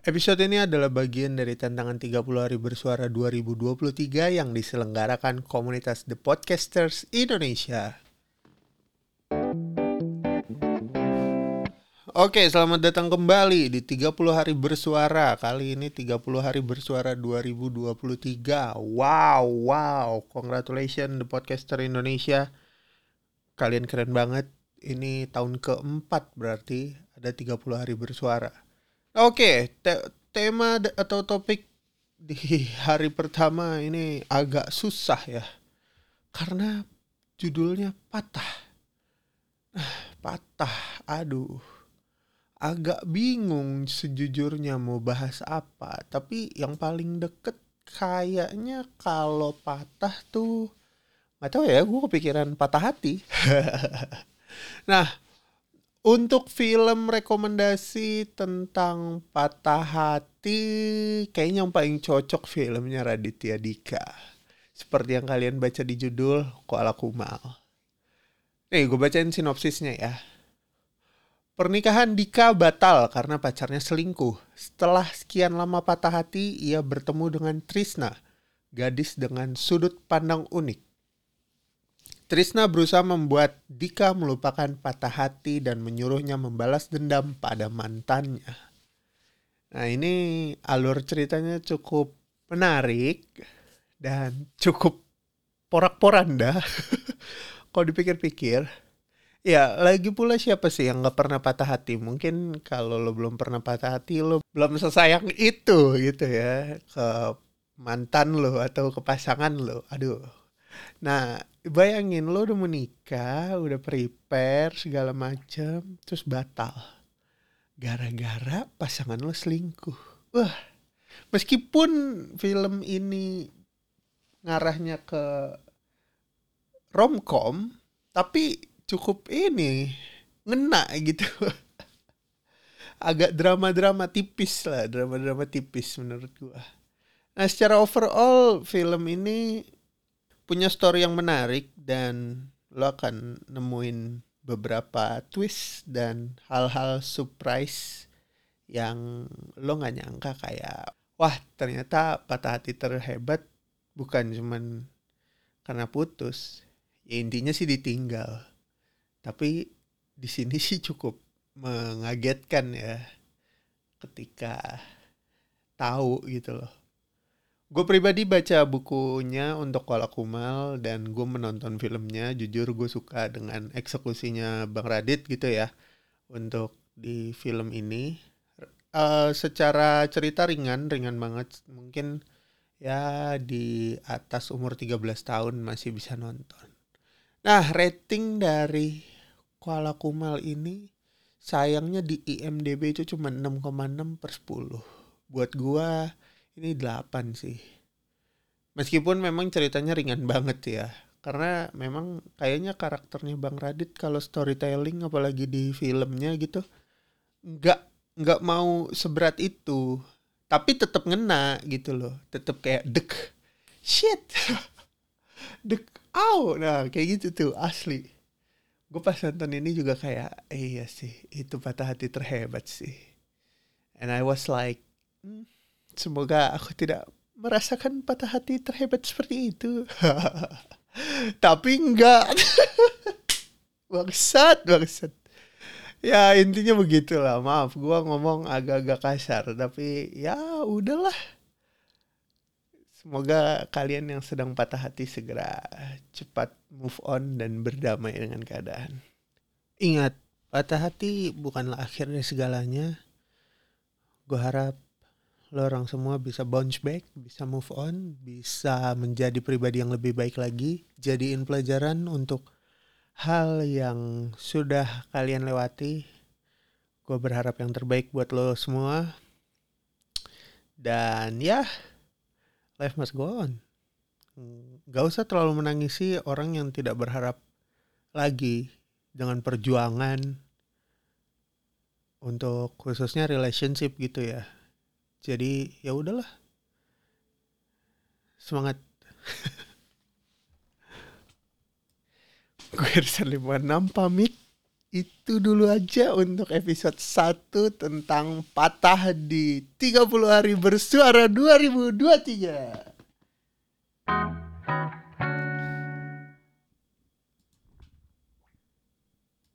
Episode ini adalah bagian dari tantangan 30 hari bersuara 2023 yang diselenggarakan komunitas The Podcasters Indonesia. Oke, selamat datang kembali di 30 hari bersuara. Kali ini 30 hari bersuara 2023. Wow, wow. Congratulations The Podcaster Indonesia. Kalian keren banget. Ini tahun keempat berarti ada 30 hari bersuara. Oke, te tema atau topik di hari pertama ini agak susah ya. Karena judulnya patah. Nah, patah. Aduh agak bingung sejujurnya mau bahas apa. Tapi yang paling deket kayaknya kalau patah tuh nggak tahu ya, gue kepikiran patah hati. nah, untuk film rekomendasi tentang patah hati, kayaknya yang paling cocok filmnya Raditya Dika. Seperti yang kalian baca di judul Koala Kumal. Nih, gue bacain sinopsisnya ya. Pernikahan Dika batal karena pacarnya selingkuh. Setelah sekian lama patah hati, ia bertemu dengan Trisna, gadis dengan sudut pandang unik. Trisna berusaha membuat Dika melupakan patah hati dan menyuruhnya membalas dendam pada mantannya. Nah ini alur ceritanya cukup menarik dan cukup porak-poranda. Kalau dipikir-pikir, Ya, lagi pula siapa sih yang gak pernah patah hati? Mungkin kalau lo belum pernah patah hati, lo belum sesayang itu gitu ya ke mantan lo atau ke pasangan lo. Aduh. Nah, bayangin lo udah menikah, udah prepare segala macam, terus batal. Gara-gara pasangan lo selingkuh. Wah, meskipun film ini ngarahnya ke romcom, tapi cukup ini ngena gitu agak drama-drama tipis lah drama-drama tipis menurut gua nah secara overall film ini punya story yang menarik dan lo akan nemuin beberapa twist dan hal-hal surprise yang lo nggak nyangka kayak wah ternyata patah hati terhebat bukan cuman karena putus ya intinya sih ditinggal tapi di sini sih cukup mengagetkan ya ketika tahu gitu loh. Gue pribadi baca bukunya untuk Kola Kumal dan gue menonton filmnya. Jujur gue suka dengan eksekusinya Bang Radit gitu ya untuk di film ini. Uh, secara cerita ringan, ringan banget. Mungkin ya di atas umur 13 tahun masih bisa nonton. Nah, rating dari Kuala Kumal ini sayangnya di IMDB itu cuma 6,6 per 10. Buat gua ini 8 sih. Meskipun memang ceritanya ringan banget ya. Karena memang kayaknya karakternya Bang Radit kalau storytelling apalagi di filmnya gitu nggak nggak mau seberat itu. Tapi tetap ngena gitu loh. Tetap kayak dek shit. dek au. Nah, kayak gitu tuh asli gue pas nonton ini juga kayak iya sih itu patah hati terhebat sih and I was like hmm, semoga aku tidak merasakan patah hati terhebat seperti itu. Tapi enggak. Bangsat bangsat. Ya intinya begitulah. Maaf gue ngomong agak-agak kasar tapi ya udahlah. Semoga kalian yang sedang patah hati segera cepat move on dan berdamai dengan keadaan. Ingat, patah hati bukanlah akhir dari segalanya. Gue harap lo orang semua bisa bounce back, bisa move on, bisa menjadi pribadi yang lebih baik lagi, jadiin pelajaran untuk hal yang sudah kalian lewati. Gue berharap yang terbaik buat lo semua. Dan ya, life must go on. Gak usah terlalu menangisi orang yang tidak berharap lagi dengan perjuangan untuk khususnya relationship gitu ya. Jadi ya udahlah. Semangat. Gue Irsan 56 pamit. itu dulu aja untuk episode 1 tentang patah di 30 hari bersuara 2023.